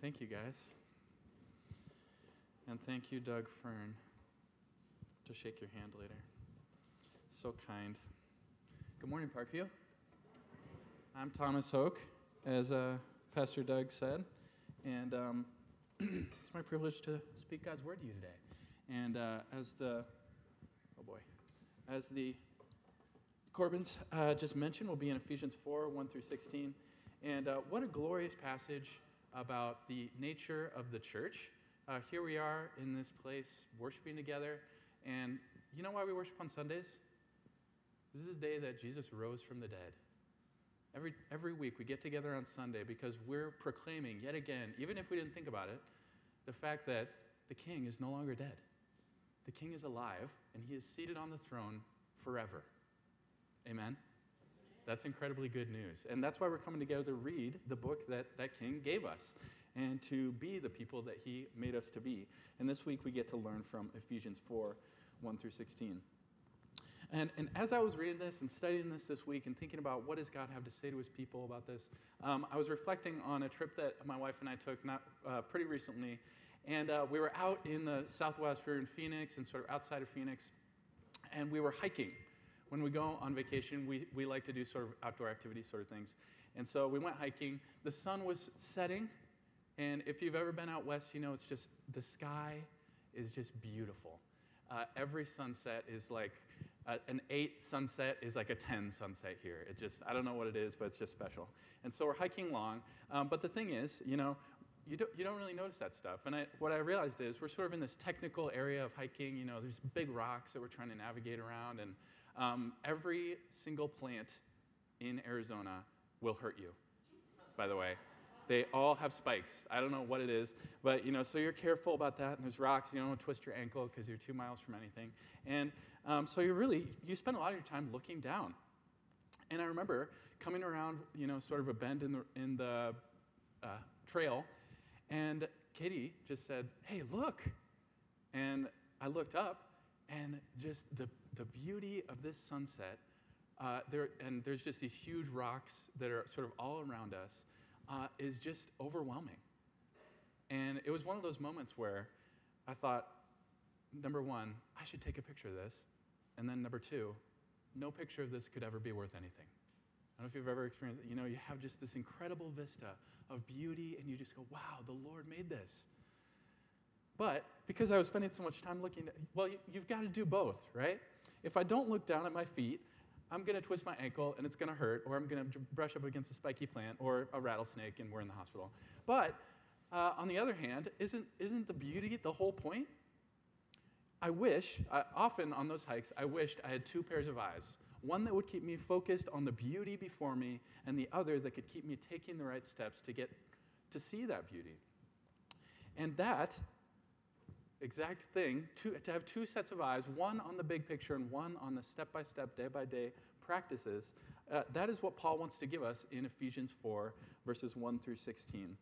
Thank you, guys. And thank you, Doug Fern. To shake your hand later. So kind. Good morning, Parkview. I'm Thomas Hoke, as uh, Pastor Doug said, and um, it's my privilege to speak God's word to you today. And uh, as the, oh boy, as the Corbins uh, just mentioned, we'll be in Ephesians 4 1 through 16. And uh, what a glorious passage about the nature of the church. Uh, here we are in this place worshiping together. And you know why we worship on Sundays? This is the day that Jesus rose from the dead. Every, every week we get together on Sunday because we're proclaiming yet again, even if we didn't think about it, the fact that the king is no longer dead. The king is alive and he is seated on the throne forever. Amen? That's incredibly good news. And that's why we're coming together to read the book that that king gave us and to be the people that he made us to be. And this week we get to learn from Ephesians 4 1 through 16. And, and as I was reading this and studying this this week and thinking about what does God have to say to his people about this, um, I was reflecting on a trip that my wife and I took not uh, pretty recently. And uh, we were out in the southwest, we were in Phoenix and sort of outside of Phoenix, and we were hiking when we go on vacation, we, we like to do sort of outdoor activity sort of things. And so we went hiking. The sun was setting. And if you've ever been out west, you know it's just the sky is just beautiful. Uh, every sunset is like uh, an eight sunset is like a 10 sunset here. It just, I don't know what it is, but it's just special. And so we're hiking along. Um, but the thing is, you know, you don't, you don't really notice that stuff. And I, what I realized is we're sort of in this technical area of hiking. You know, there's big rocks that we're trying to navigate around. And um, every single plant in Arizona will hurt you, by the way. They all have spikes. I don't know what it is, but you know, so you're careful about that. And there's rocks. You don't twist your ankle because you're two miles from anything. And um, so you really you spend a lot of your time looking down. And I remember coming around, you know, sort of a bend in the in the uh, trail, and Katie just said, "Hey, look!" And I looked up, and just the, the beauty of this sunset, uh, there, and there's just these huge rocks that are sort of all around us, uh, is just overwhelming. And it was one of those moments where I thought, number one, I should take a picture of this. And then number two, no picture of this could ever be worth anything. I don't know if you've ever experienced it. You know, you have just this incredible vista of beauty, and you just go, wow, the Lord made this. But because I was spending so much time looking, at, well, you, you've got to do both, right? If I don't look down at my feet, I'm going to twist my ankle and it's going to hurt, or I'm going to brush up against a spiky plant or a rattlesnake and we're in the hospital. But uh, on the other hand, isn't, isn't the beauty the whole point? I wish, uh, often on those hikes, I wished I had two pairs of eyes. One that would keep me focused on the beauty before me, and the other that could keep me taking the right steps to get to see that beauty. And that exact thing to, to have two sets of eyes, one on the big picture and one on the step by step, day by day practices. Uh, that is what Paul wants to give us in Ephesians 4, verses 1 through 16.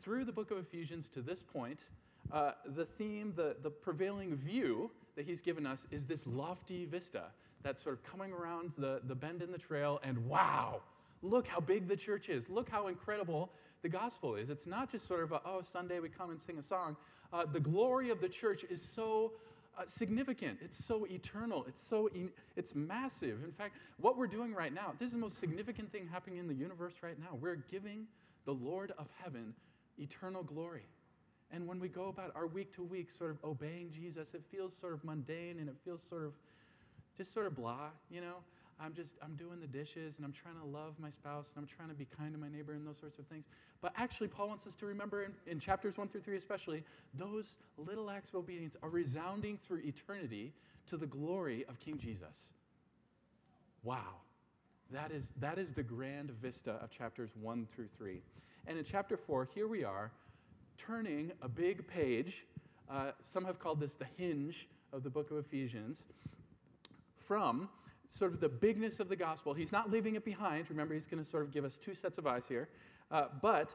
Through the book of Ephesians to this point, uh, the theme, the, the prevailing view that he's given us is this lofty vista that's sort of coming around the, the bend in the trail, and wow, look how big the church is. Look how incredible the gospel is. It's not just sort of, a, oh, Sunday we come and sing a song. Uh, the glory of the church is so uh, significant. It's so eternal. It's so in, it's massive. In fact, what we're doing right now, this is the most significant thing happening in the universe right now. We're giving the Lord of heaven eternal glory. And when we go about our week to week sort of obeying Jesus, it feels sort of mundane and it feels sort of just sort of blah, you know? I'm just, I'm doing the dishes and I'm trying to love my spouse and I'm trying to be kind to my neighbor and those sorts of things. But actually, Paul wants us to remember in, in chapters one through three, especially, those little acts of obedience are resounding through eternity to the glory of King Jesus. Wow. That is, that is the grand vista of chapters one through three. And in chapter four, here we are turning a big page. Uh, some have called this the hinge of the book of Ephesians from sort of the bigness of the gospel. He's not leaving it behind. Remember, he's going to sort of give us two sets of eyes here. Uh, but,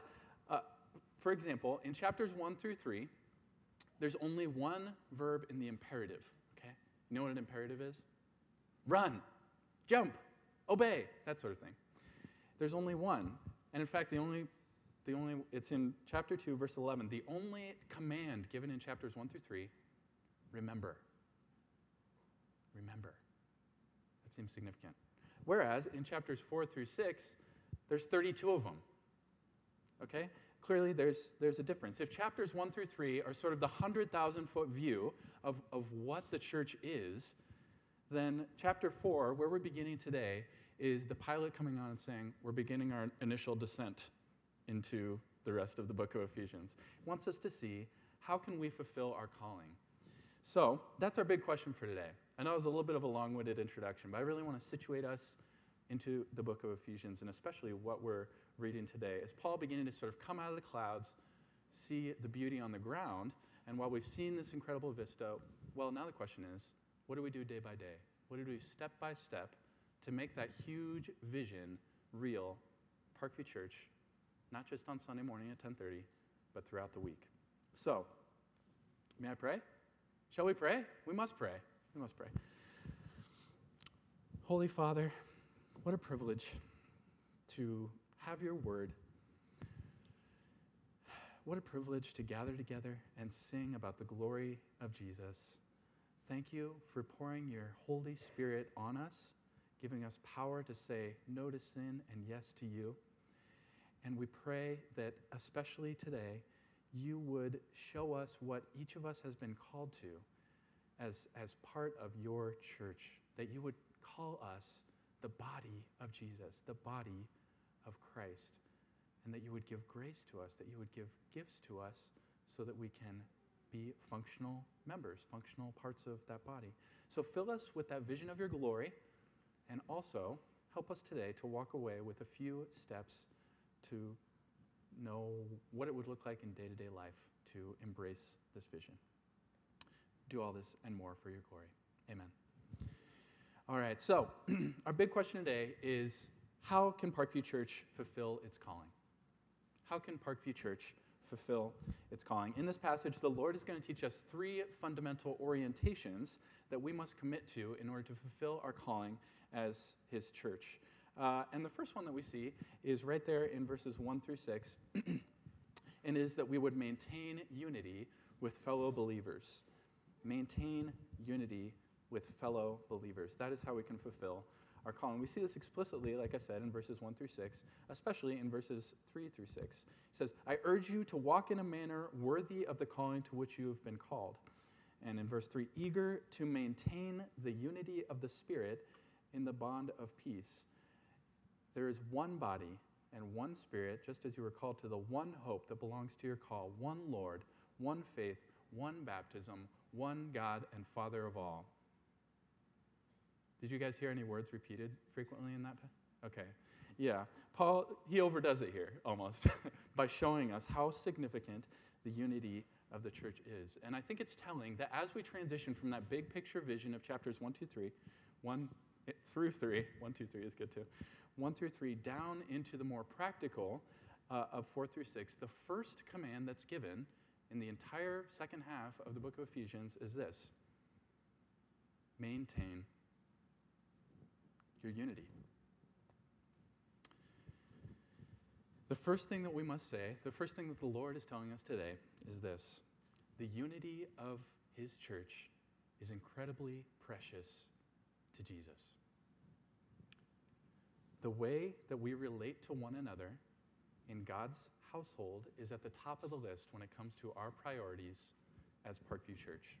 uh, for example, in chapters 1 through 3, there's only one verb in the imperative, okay? You know what an imperative is? Run, jump, obey, that sort of thing. There's only one. And in fact, the only the only, it's in chapter 2, verse 11. The only command given in chapters 1 through 3 remember. Remember. Seems significant. Whereas in chapters 4 through 6, there's 32 of them. Okay? Clearly, there's, there's a difference. If chapters 1 through 3 are sort of the 100,000 foot view of, of what the church is, then chapter 4, where we're beginning today, is the pilot coming on and saying, We're beginning our initial descent into the rest of the book of Ephesians. He wants us to see how can we fulfill our calling. So that's our big question for today. I know it was a little bit of a long winded introduction, but I really want to situate us into the book of Ephesians and especially what we're reading today. As Paul beginning to sort of come out of the clouds, see the beauty on the ground, and while we've seen this incredible vista, well, now the question is what do we do day by day? What do we do step by step to make that huge vision real, Parkview Church, not just on Sunday morning at 10:30, but throughout the week. So, may I pray? Shall we pray? We must pray. We must pray. Holy Father, what a privilege to have your word. What a privilege to gather together and sing about the glory of Jesus. Thank you for pouring your Holy Spirit on us giving us power to say no to sin and yes to you. And we pray that, especially today, you would show us what each of us has been called to as, as part of your church, that you would call us the body of Jesus, the body of Christ, and that you would give grace to us, that you would give gifts to us so that we can be functional members, functional parts of that body. So fill us with that vision of your glory and also help us today to walk away with a few steps to know what it would look like in day to day life to embrace this vision. Do all this and more for your glory. Amen. All right, so our big question today is how can Parkview Church fulfill its calling? How can Parkview Church fulfill its calling? In this passage, the Lord is going to teach us three fundamental orientations that we must commit to in order to fulfill our calling as his church. Uh, and the first one that we see is right there in verses 1 through 6, and is that we would maintain unity with fellow believers. Maintain unity with fellow believers. That is how we can fulfill our calling. We see this explicitly, like I said, in verses 1 through 6, especially in verses 3 through 6. It says, I urge you to walk in a manner worthy of the calling to which you have been called. And in verse 3, eager to maintain the unity of the Spirit in the bond of peace. There is one body and one spirit, just as you were called to the one hope that belongs to your call, one Lord, one faith, one baptism, one God and Father of all. Did you guys hear any words repeated frequently in that? Okay. Yeah. Paul, he overdoes it here almost by showing us how significant the unity of the church is. And I think it's telling that as we transition from that big picture vision of chapters 1, 2, 3, 1 eh, through 3, 1, 2, 3 is good too, 1 through 3, down into the more practical uh, of 4 through 6, the first command that's given in the entire second half of the book of Ephesians is this maintain your unity. The first thing that we must say, the first thing that the Lord is telling us today is this the unity of His church is incredibly precious to Jesus. The way that we relate to one another in God's household is at the top of the list when it comes to our priorities as Parkview Church.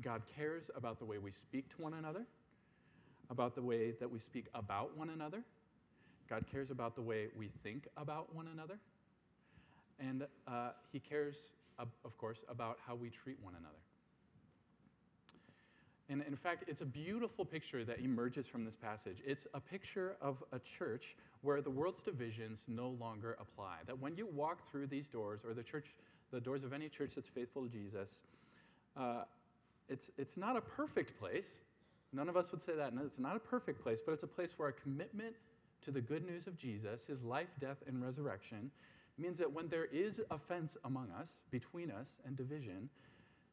God cares about the way we speak to one another, about the way that we speak about one another. God cares about the way we think about one another. And uh, He cares, of course, about how we treat one another. And in fact, it's a beautiful picture that emerges from this passage. It's a picture of a church where the world's divisions no longer apply. That when you walk through these doors, or the church, the doors of any church that's faithful to Jesus, uh, it's, it's not a perfect place. None of us would say that. No, it's not a perfect place, but it's a place where a commitment to the good news of Jesus, his life, death, and resurrection, means that when there is offense among us, between us, and division,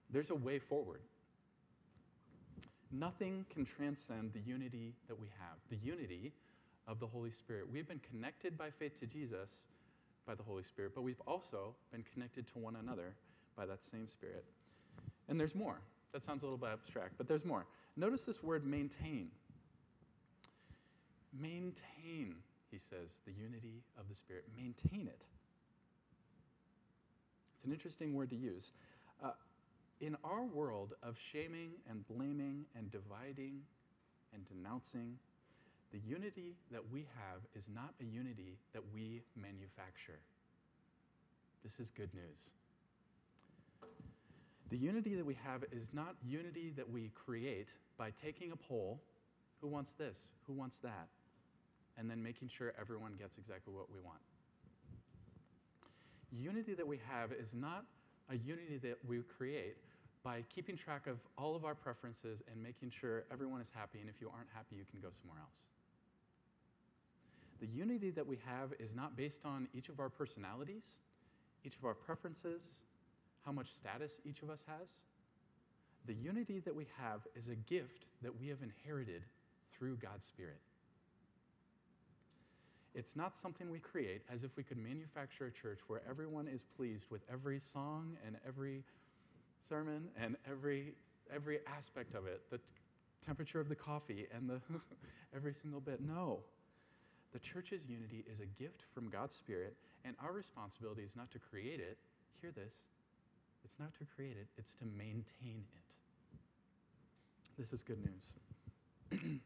there's a way forward. Nothing can transcend the unity that we have, the unity of the Holy Spirit. We've been connected by faith to Jesus by the Holy Spirit, but we've also been connected to one another by that same Spirit. And there's more. That sounds a little bit abstract, but there's more. Notice this word maintain. Maintain, he says, the unity of the Spirit. Maintain it. It's an interesting word to use. In our world of shaming and blaming and dividing and denouncing, the unity that we have is not a unity that we manufacture. This is good news. The unity that we have is not unity that we create by taking a poll who wants this, who wants that, and then making sure everyone gets exactly what we want. Unity that we have is not a unity that we create by keeping track of all of our preferences and making sure everyone is happy, and if you aren't happy, you can go somewhere else. The unity that we have is not based on each of our personalities, each of our preferences, how much status each of us has. The unity that we have is a gift that we have inherited through God's Spirit. It's not something we create as if we could manufacture a church where everyone is pleased with every song and every sermon and every, every aspect of it the temperature of the coffee and the every single bit. No. The church's unity is a gift from God's Spirit, and our responsibility is not to create it. Hear this it's not to create it, it's to maintain it. This is good news.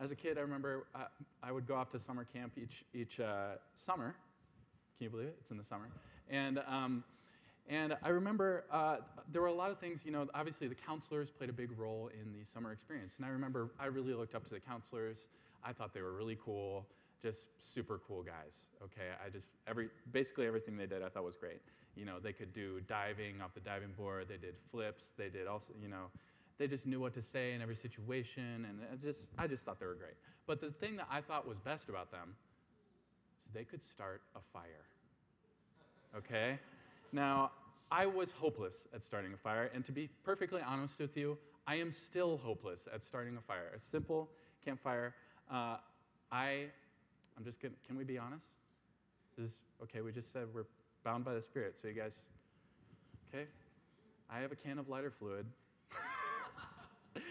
As a kid, I remember uh, I would go off to summer camp each, each uh, summer. Can you believe it? It's in the summer. And, um, and I remember uh, there were a lot of things, you know, obviously the counselors played a big role in the summer experience. And I remember I really looked up to the counselors. I thought they were really cool, just super cool guys. Okay, I just, every, basically everything they did I thought was great. You know, they could do diving off the diving board, they did flips, they did also, you know, they just knew what to say in every situation, and I just, I just thought they were great. But the thing that I thought was best about them is they could start a fire. Okay? Now, I was hopeless at starting a fire, and to be perfectly honest with you, I am still hopeless at starting a fire. A simple campfire. Uh, I, I'm just gonna, can we be honest? This is, okay, we just said we're bound by the Spirit, so you guys, okay? I have a can of lighter fluid.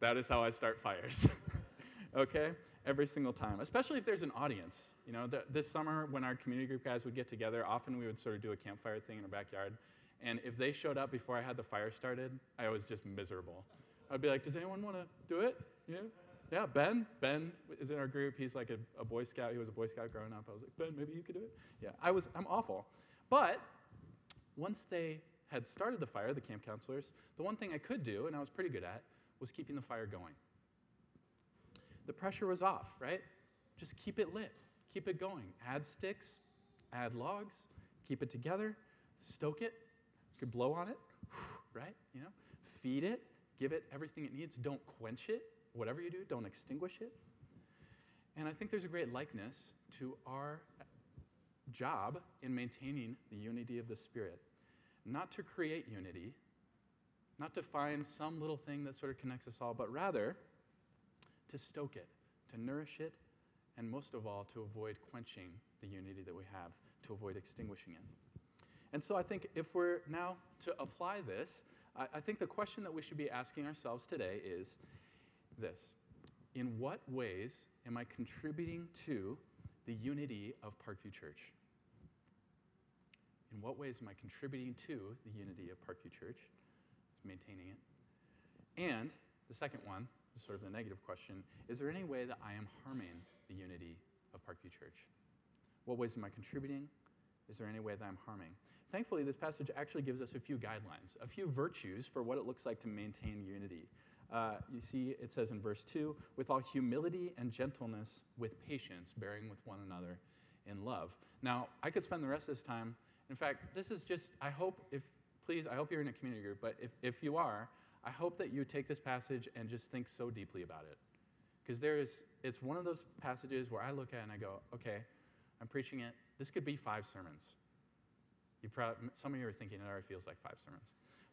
that is how I start fires. okay? Every single time, especially if there's an audience. You know, the, this summer when our community group guys would get together, often we would sort of do a campfire thing in our backyard. And if they showed up before I had the fire started, I was just miserable. I'd be like, does anyone want to do it? Yeah? Yeah, Ben. Ben is in our group. He's like a, a, Boy Scout. He was a Boy Scout growing up. I was like, Ben, maybe you could do it. Yeah, I was. I'm awful. But once they had started the fire, the camp counselors, the one thing I could do, and I was pretty good at, was keeping the fire going. The pressure was off, right? Just keep it lit, keep it going. Add sticks, add logs, keep it together, stoke it. You could blow on it, right? You know, feed it, give it everything it needs. Don't quench it. Whatever you do, don't extinguish it. And I think there's a great likeness to our job in maintaining the unity of the Spirit. Not to create unity, not to find some little thing that sort of connects us all, but rather to stoke it, to nourish it, and most of all, to avoid quenching the unity that we have, to avoid extinguishing it. And so I think if we're now to apply this, I, I think the question that we should be asking ourselves today is this In what ways am I contributing to the unity of Parkview Church? In what ways am I contributing to the unity of Parkview Church? It's maintaining it. And the second one sort of the negative question Is there any way that I am harming the unity of Parkview Church? What ways am I contributing? Is there any way that I'm harming? Thankfully, this passage actually gives us a few guidelines, a few virtues for what it looks like to maintain unity. Uh, you see, it says in verse 2 with all humility and gentleness, with patience, bearing with one another in love. Now, I could spend the rest of this time. In fact, this is just, I hope, if, please, I hope you're in a community group, but if, if you are, I hope that you take this passage and just think so deeply about it. Because there is, it's one of those passages where I look at it and I go, okay, I'm preaching it. This could be five sermons. You probably, some of you are thinking it already feels like five sermons.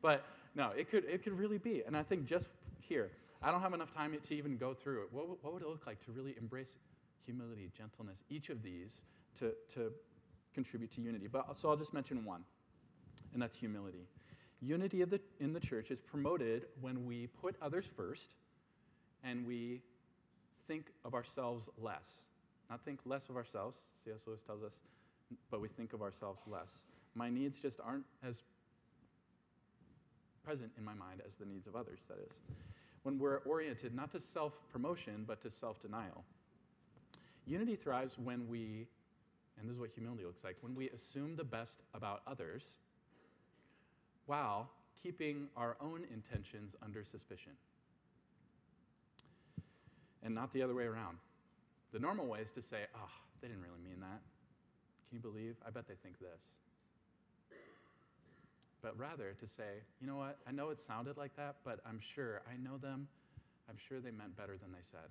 But no, it could, it could really be. And I think just here, I don't have enough time to even go through it. What, what would it look like to really embrace humility, gentleness, each of these to, to contribute to unity. But so I'll just mention one, and that's humility. Unity of the, in the church is promoted when we put others first and we think of ourselves less. Not think less of ourselves, C.S. Lewis tells us, but we think of ourselves less. My needs just aren't as present in my mind as the needs of others, that is. When we're oriented not to self promotion, but to self denial. Unity thrives when we, and this is what humility looks like, when we assume the best about others while keeping our own intentions under suspicion. And not the other way around. The normal way is to say, oh, they didn't really mean that. Can you believe? I bet they think this. But rather to say, you know what? I know it sounded like that, but I'm sure, I know them. I'm sure they meant better than they said.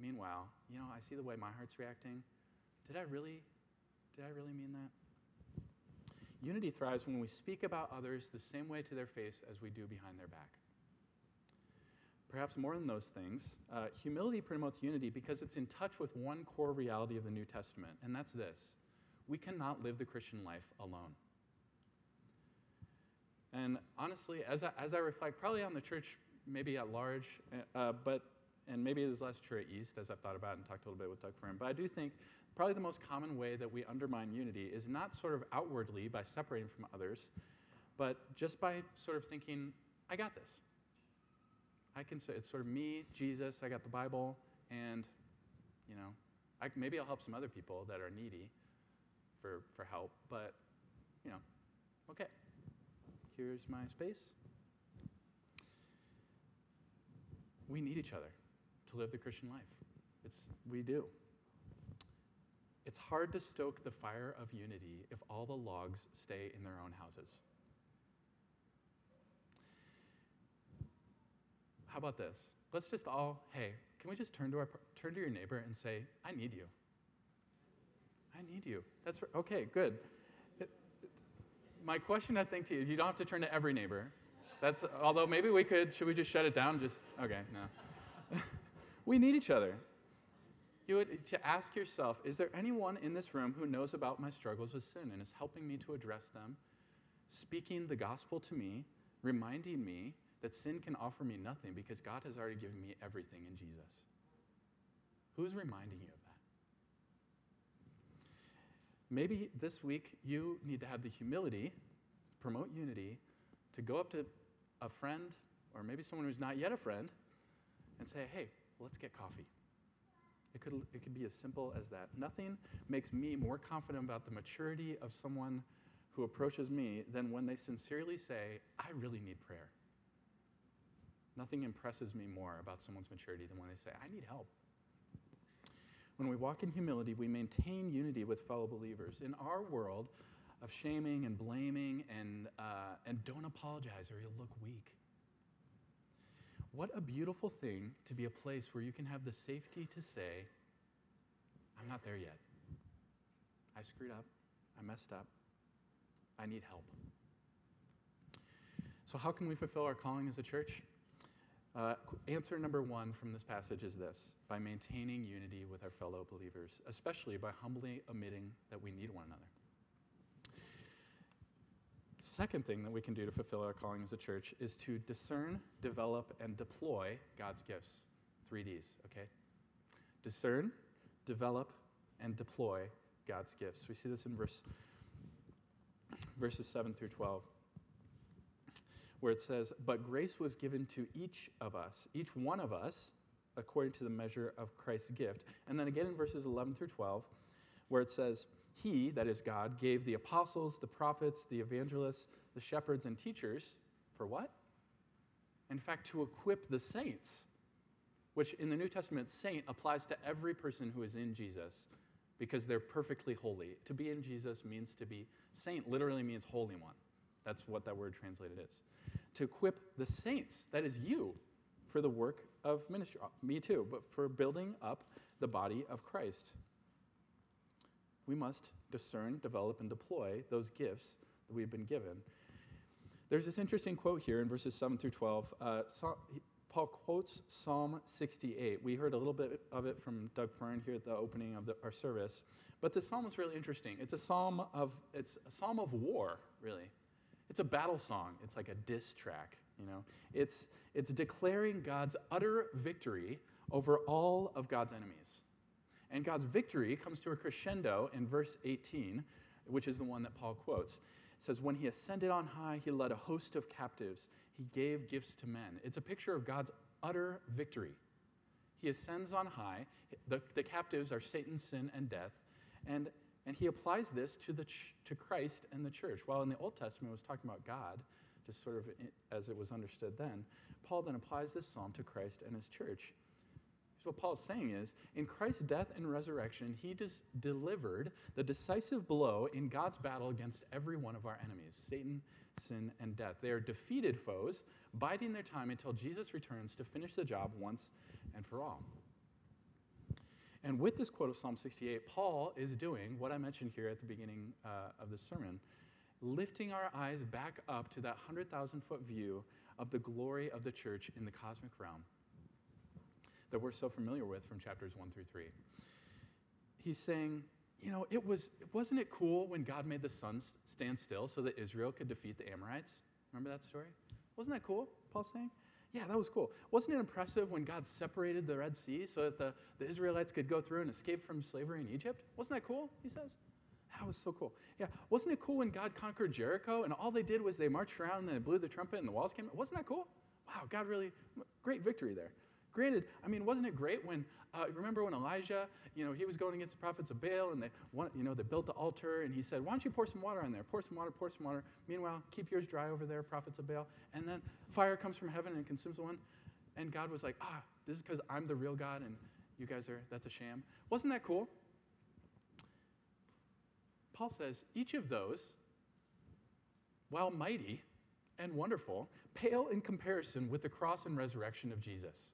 Meanwhile, you know, I see the way my heart's reacting. Did I really, did I really mean that? Unity thrives when we speak about others the same way to their face as we do behind their back. Perhaps more than those things, uh, humility promotes unity because it's in touch with one core reality of the New Testament, and that's this we cannot live the Christian life alone. And honestly, as I, as I reflect, probably on the church, maybe at large, uh, but and maybe it is less true at East, as I've thought about and talked a little bit with Doug Fern, but I do think probably the most common way that we undermine unity is not sort of outwardly by separating from others, but just by sort of thinking, I got this. I can say it's sort of me, Jesus, I got the Bible, and, you know, I, maybe I'll help some other people that are needy for, for help, but, you know, okay, here's my space. We need each other to live the Christian life. It's, we do. It's hard to stoke the fire of unity if all the logs stay in their own houses. How about this? Let's just all, hey, can we just turn to, our, turn to your neighbor and say, I need you? I need you. That's okay, good. It, my question, I think, to you, you don't have to turn to every neighbor. That's, although maybe we could, should we just shut it down? Just, okay, no. we need each other you would to ask yourself is there anyone in this room who knows about my struggles with sin and is helping me to address them speaking the gospel to me reminding me that sin can offer me nothing because god has already given me everything in jesus who's reminding you of that maybe this week you need to have the humility promote unity to go up to a friend or maybe someone who's not yet a friend and say hey let's get coffee it could, it could be as simple as that. Nothing makes me more confident about the maturity of someone who approaches me than when they sincerely say, I really need prayer. Nothing impresses me more about someone's maturity than when they say, I need help. When we walk in humility, we maintain unity with fellow believers. In our world of shaming and blaming and, uh, and don't apologize or you'll look weak, what a beautiful thing to be a place where you can have the safety to say, I'm not there yet. I screwed up. I messed up. I need help. So, how can we fulfill our calling as a church? Uh, answer number one from this passage is this by maintaining unity with our fellow believers, especially by humbly admitting that we need one another. Second thing that we can do to fulfill our calling as a church is to discern, develop, and deploy God's gifts. Three Ds, okay? Discern, develop, and deploy God's gifts. We see this in verse, verses 7 through 12, where it says, But grace was given to each of us, each one of us, according to the measure of Christ's gift. And then again in verses 11 through 12, where it says, he, that is God, gave the apostles, the prophets, the evangelists, the shepherds, and teachers for what? In fact, to equip the saints, which in the New Testament, saint applies to every person who is in Jesus because they're perfectly holy. To be in Jesus means to be saint, literally means holy one. That's what that word translated is. To equip the saints, that is you, for the work of ministry. Me too, but for building up the body of Christ we must discern, develop, and deploy those gifts that we've been given. There's this interesting quote here in verses 7 through 12. Uh, Paul quotes Psalm 68. We heard a little bit of it from Doug Fern here at the opening of the, our service. But this psalm is really interesting. It's a psalm of it's a psalm of war, really. It's a battle song. It's like a diss track, you know. It's it's declaring God's utter victory over all of God's enemies. And God's victory comes to a crescendo in verse 18, which is the one that Paul quotes. It says, When he ascended on high, he led a host of captives. He gave gifts to men. It's a picture of God's utter victory. He ascends on high. The, the captives are Satan, sin, and death. And, and he applies this to, the ch- to Christ and the church. While in the Old Testament, was talking about God, just sort of as it was understood then. Paul then applies this psalm to Christ and his church. So what Paul is saying is, in Christ's death and resurrection, he des- delivered the decisive blow in God's battle against every one of our enemies Satan, sin, and death. They are defeated foes, biding their time until Jesus returns to finish the job once and for all. And with this quote of Psalm 68, Paul is doing what I mentioned here at the beginning uh, of this sermon, lifting our eyes back up to that 100,000 foot view of the glory of the church in the cosmic realm that we're so familiar with from chapters 1 through 3. He's saying, you know, it was wasn't it cool when God made the sun stand still so that Israel could defeat the Amorites? Remember that story? Wasn't that cool? Paul's saying? Yeah, that was cool. Wasn't it impressive when God separated the Red Sea so that the, the Israelites could go through and escape from slavery in Egypt? Wasn't that cool? He says. That was so cool. Yeah, wasn't it cool when God conquered Jericho and all they did was they marched around and they blew the trumpet and the walls came? Wasn't that cool? Wow, God really, great victory there. Granted, I mean, wasn't it great when, uh, remember when Elijah, you know, he was going against the prophets of Baal and they, you know, they built the altar and he said, why don't you pour some water on there? Pour some water, pour some water. Meanwhile, keep yours dry over there, prophets of Baal. And then fire comes from heaven and consumes the one. And God was like, ah, this is because I'm the real God and you guys are, that's a sham. Wasn't that cool? Paul says, each of those, while mighty and wonderful, pale in comparison with the cross and resurrection of Jesus.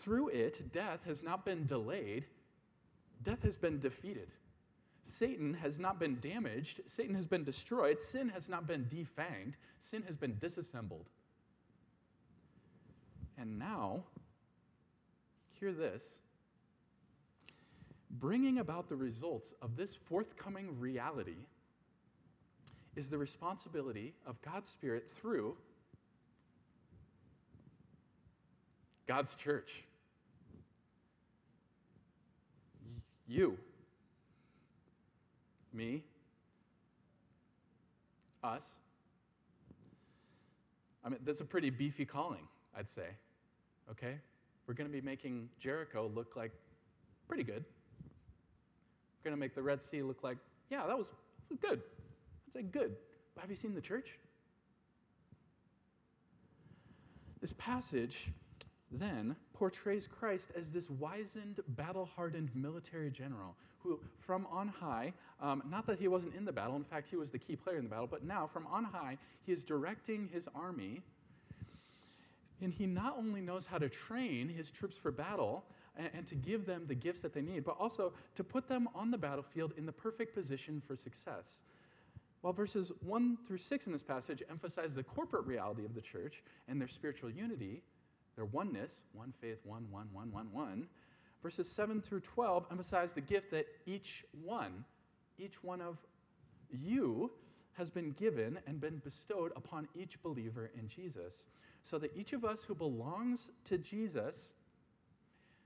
Through it, death has not been delayed, death has been defeated. Satan has not been damaged, Satan has been destroyed, sin has not been defanged, sin has been disassembled. And now, hear this bringing about the results of this forthcoming reality is the responsibility of God's Spirit through God's church. You, me, us. I mean, that's a pretty beefy calling, I'd say. Okay? We're going to be making Jericho look like pretty good. We're going to make the Red Sea look like, yeah, that was good. I'd say good. But have you seen the church? This passage then portrays Christ as this wizened, battle hardened military general who, from on high, um, not that he wasn't in the battle, in fact, he was the key player in the battle, but now, from on high, he is directing his army. And he not only knows how to train his troops for battle and, and to give them the gifts that they need, but also to put them on the battlefield in the perfect position for success. While verses 1 through 6 in this passage emphasize the corporate reality of the church and their spiritual unity, their oneness, one faith, one, one, one, one, one. Verses 7 through 12 emphasize the gift that each one, each one of you, has been given and been bestowed upon each believer in Jesus. So that each of us who belongs to Jesus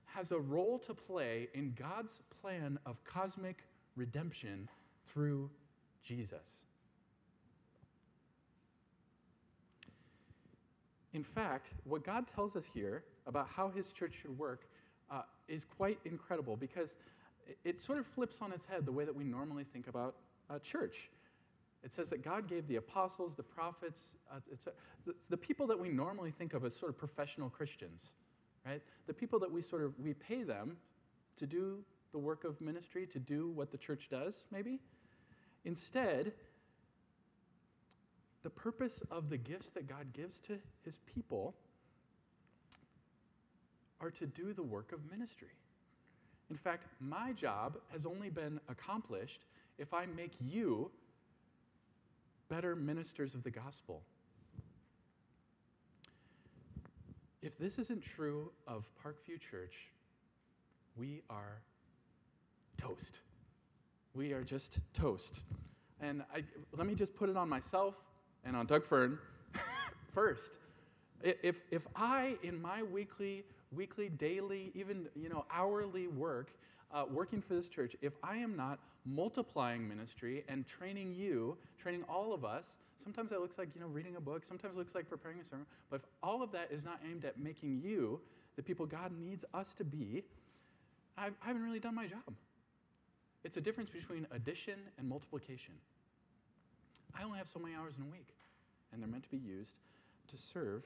has a role to play in God's plan of cosmic redemption through Jesus. In fact, what God tells us here about how his church should work uh, is quite incredible because it, sort of flips on its head the way that we normally think about a church. It says that God gave the apostles, the prophets, uh, it's, it's the people that we normally think of as sort of professional Christians, right? The people that we sort of, we pay them to do the work of ministry, to do what the church does, maybe. Instead, the purpose of the gifts that God gives to his people are to do the work of ministry. In fact, my job has only been accomplished if I make you better ministers of the gospel. if this isn't true of Parkview Church, we are toast. We are just toast. And I, let me just put it on myself and on Doug Fern first. If, if I, in my weekly, weekly, daily, even you know, hourly work, uh, working for this church, if I am not multiplying ministry and training you, training all of us, sometimes it looks like you know reading a book, sometimes it looks like preparing a sermon, but if all of that is not aimed at making you the people God needs us to be, I, I haven't really done my job. It's a difference between addition and multiplication. I only have so many hours in a week, and they're meant to be used to serve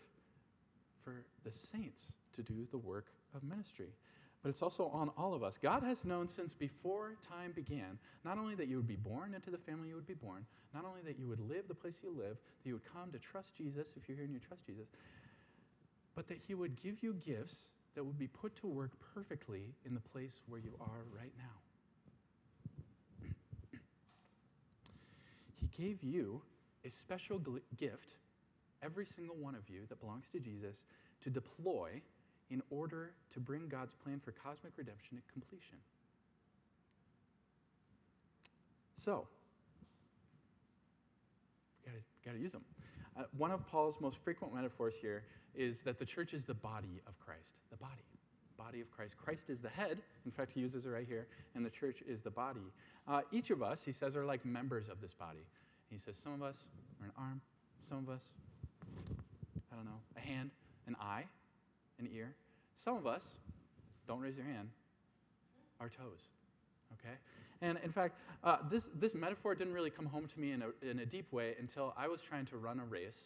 for the saints to do the work of ministry but it's also on all of us. God has known since before time began not only that you would be born into the family you would be born, not only that you would live the place you live, that you would come to trust Jesus if you're here and you trust Jesus, but that He would give you gifts that would be put to work perfectly in the place where you are right now. Gave you a special gift, every single one of you that belongs to Jesus, to deploy in order to bring God's plan for cosmic redemption to completion. So, we gotta, gotta use them. Uh, one of Paul's most frequent metaphors here is that the church is the body of Christ. The body. Body of Christ. Christ is the head. In fact, he uses it right here. And the church is the body. Uh, each of us, he says, are like members of this body. He says, some of us are an arm, some of us, I don't know, a hand, an eye, an ear. Some of us, don't raise your hand, are toes. Okay? And in fact, uh, this, this metaphor didn't really come home to me in a, in a deep way until I was trying to run a race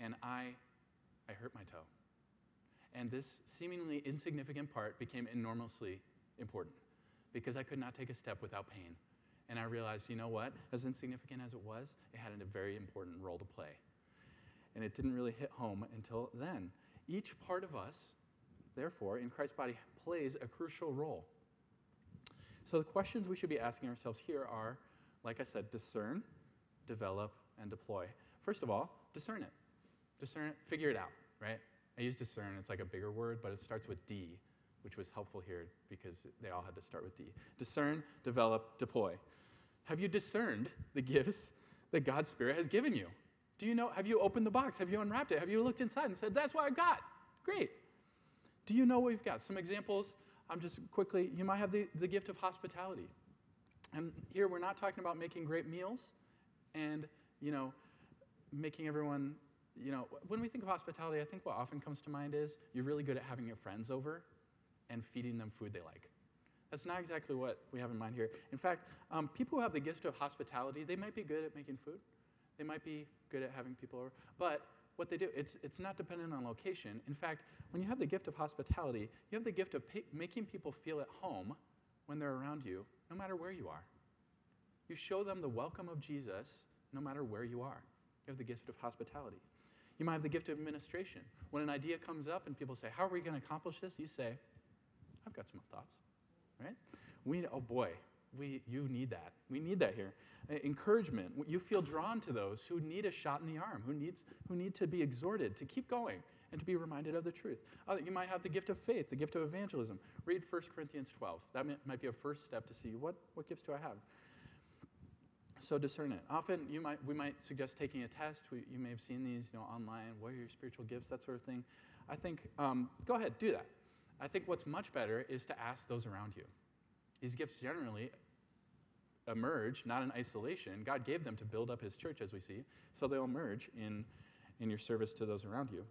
and I, I hurt my toe. And this seemingly insignificant part became enormously important because I could not take a step without pain. And I realized, you know what? As insignificant as it was, it had a very important role to play. And it didn't really hit home until then. Each part of us, therefore, in Christ's body, plays a crucial role. So the questions we should be asking ourselves here are, like I said, discern, develop, and deploy. First of all, discern it. Discern it, figure it out, right? I use discern, it's like a bigger word, but it starts with D, which was helpful here because they all had to start with D. Discern, develop, deploy. Have you discerned the gifts that God's Spirit has given you? Do you know, have you opened the box? Have you unwrapped it? Have you looked inside and said, that's what I got? Great. Do you know what we've got? Some examples. I'm just quickly, you might have the, the gift of hospitality. And here we're not talking about making great meals and, you know, making everyone, you know, when we think of hospitality, I think what often comes to mind is you're really good at having your friends over and feeding them food they like. That's not exactly what we have in mind here. In fact, um, people who have the gift of hospitality, they might be good at making food. They might be good at having people over. But what they do, it's, it's not dependent on location. In fact, when you have the gift of hospitality, you have the gift of making people feel at home when they're around you, no matter where you are. You show them the welcome of Jesus no matter where you are. You have the gift of hospitality. You might have the gift of administration. When an idea comes up and people say, How are we going to accomplish this? You say, I've got some thoughts, right? We, oh boy, we, you need that. We need that here. Uh, encouragement. You feel drawn to those who need a shot in the arm, who, needs, who need to be exhorted to keep going and to be reminded of the truth. Uh, you might have the gift of faith, the gift of evangelism. Read 1 Corinthians 12. That might be a first step to see what, what gifts do I have. So discern it. Often you might, we might suggest taking a test. We, you may have seen these you know, online. What are your spiritual gifts? That sort of thing. I think, um, go ahead, do that. I think what's much better is to ask those around you. These gifts generally emerge, not in isolation. God gave them to build up his church, as we see, so they'll emerge in, in your service to those around you.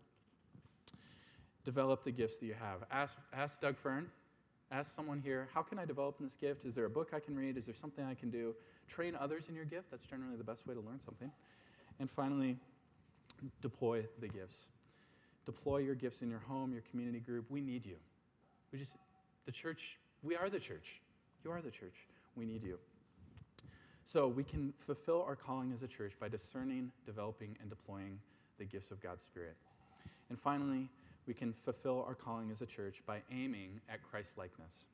Develop the gifts that you have. Ask, ask Doug Fern, ask someone here, how can I develop this gift? Is there a book I can read? Is there something I can do? Train others in your gift. That's generally the best way to learn something. And finally, deploy the gifts. Deploy your gifts in your home, your community group. We need you. We just, the church, we are the church. You are the church. We need you. So we can fulfill our calling as a church by discerning, developing, and deploying the gifts of God's Spirit. And finally, we can fulfill our calling as a church by aiming at Christ likeness.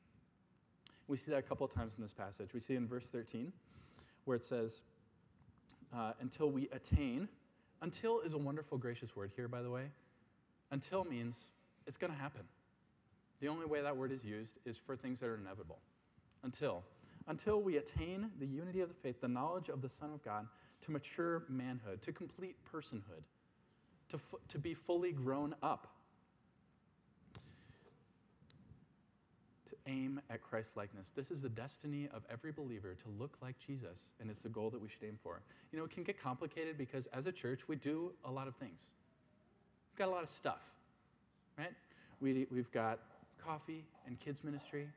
We see that a couple of times in this passage. We see in verse 13 where it says, uh, until we attain. Until is a wonderful, gracious word here, by the way. Until means it's going to happen. The only way that word is used is for things that are inevitable. Until. Until we attain the unity of the faith, the knowledge of the Son of God, to mature manhood, to complete personhood, to, fu- to be fully grown up, to aim at Christ likeness. This is the destiny of every believer to look like Jesus, and it's the goal that we should aim for. You know, it can get complicated because as a church, we do a lot of things. We've got a lot of stuff, right? We, we've got coffee and kids ministry,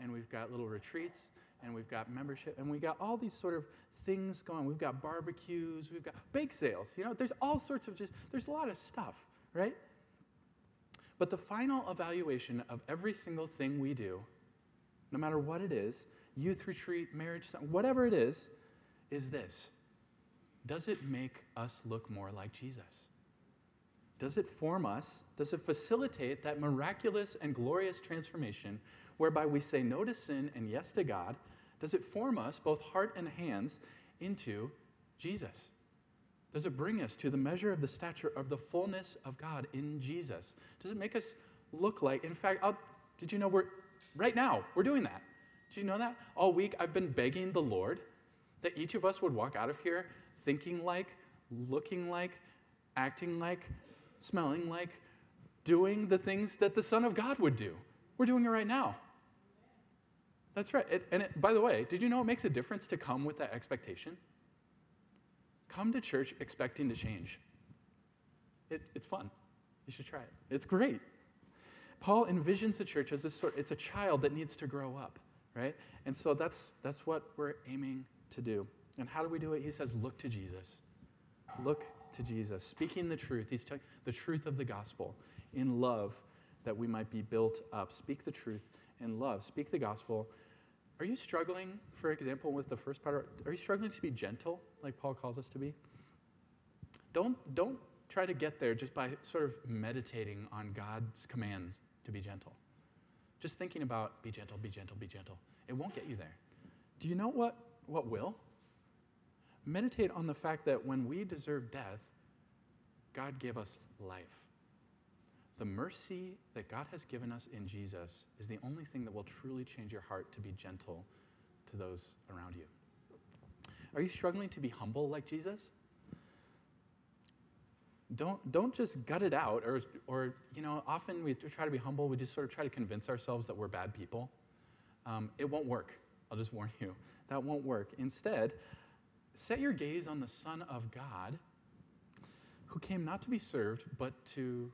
and we've got little retreats, and we've got membership, and we've got all these sort of things going. We've got barbecues, we've got bake sales. You know, there's all sorts of just, there's a lot of stuff, right? But the final evaluation of every single thing we do, no matter what it is youth retreat, marriage, whatever it is is this Does it make us look more like Jesus? Does it form us? Does it facilitate that miraculous and glorious transformation whereby we say no to sin and yes to God? Does it form us, both heart and hands, into Jesus? Does it bring us to the measure of the stature of the fullness of God in Jesus? Does it make us look like, in fact, I'll, did you know we're, right now, we're doing that. Did you know that? All week I've been begging the Lord that each of us would walk out of here thinking like, looking like, acting like, smelling like, doing the things that the Son of God would do. We're doing it right now. That's right. It, and it, by the way, did you know it makes a difference to come with that expectation? Come to church expecting to change. It, it's fun. You should try it. It's great. Paul envisions the church as a sort, it's a child that needs to grow up, right? And so that's, that's what we're aiming to do. And how do we do it? He says, look to Jesus. Look to Jesus. Speaking the truth. He's telling the truth of the gospel in love that we might be built up. Speak the truth in love. Speak the gospel. Are you struggling, for example, with the first part? Are you struggling to be gentle, like Paul calls us to be? Don't, don't try to get there just by sort of meditating on God's commands to be gentle. Just thinking about be gentle, be gentle, be gentle. It won't get you there. Do you know what, what will? Meditate on the fact that when we deserve death, God gave us life. The mercy that God has given us in Jesus is the only thing that will truly change your heart to be gentle to those around you. Are you struggling to be humble like Jesus? Don't, don't just gut it out, or, or, you know, often we try to be humble, we just sort of try to convince ourselves that we're bad people. Um, it won't work. I'll just warn you. That won't work. Instead, set your gaze on the Son of God who came not to be served, but to,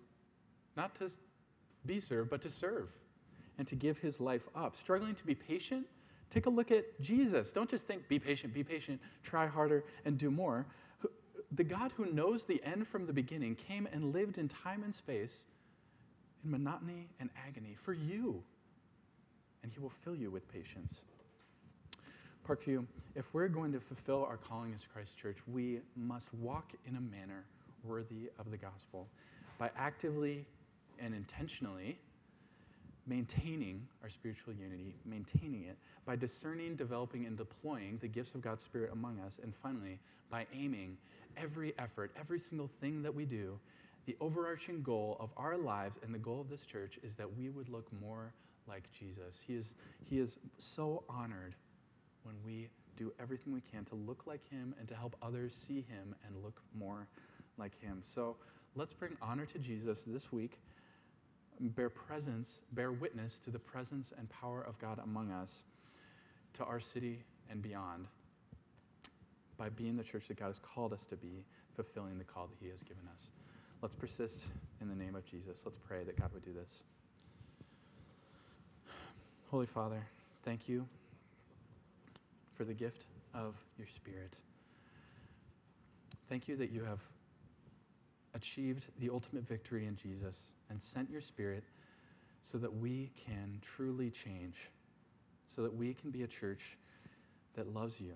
not to be served, but to serve and to give his life up. Struggling to be patient? Take a look at Jesus. Don't just think, be patient, be patient, try harder, and do more the God who knows the end from the beginning came and lived in time and space in monotony and agony for you. And he will fill you with patience. Parkview, if we're going to fulfill our calling as Christ Church, we must walk in a manner worthy of the gospel by actively and intentionally maintaining our spiritual unity, maintaining it by discerning, developing, and deploying the gifts of God's Spirit among us, and finally, by aiming every effort, every single thing that we do, the overarching goal of our lives and the goal of this church is that we would look more like Jesus. He is, he is so honored when we do everything we can to look like him and to help others see him and look more like him. So let's bring honor to Jesus this week, bear presence, bear witness to the presence and power of God among us, to our city and beyond by being the church that God has called us to be, fulfilling the call that He has given us. Let's persist in the name of Jesus. Let's pray that God would do this. Holy Father, thank you for the gift of your Spirit. Thank you that you have achieved the ultimate victory in Jesus and sent your Spirit so that we can truly change, so that we can be a church that loves you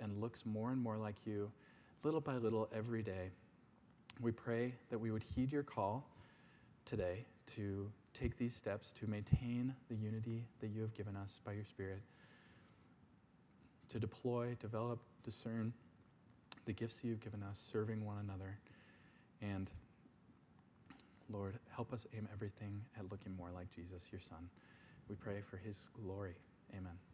and looks more and more like you little by little every day. We pray that we would heed your call today to take these steps to maintain the unity that you have given us by your Spirit, to deploy, develop, discern the gifts that you've given us, serving one another, and Lord, help us aim everything at looking more like Jesus, your Son. We pray for his glory. Amen.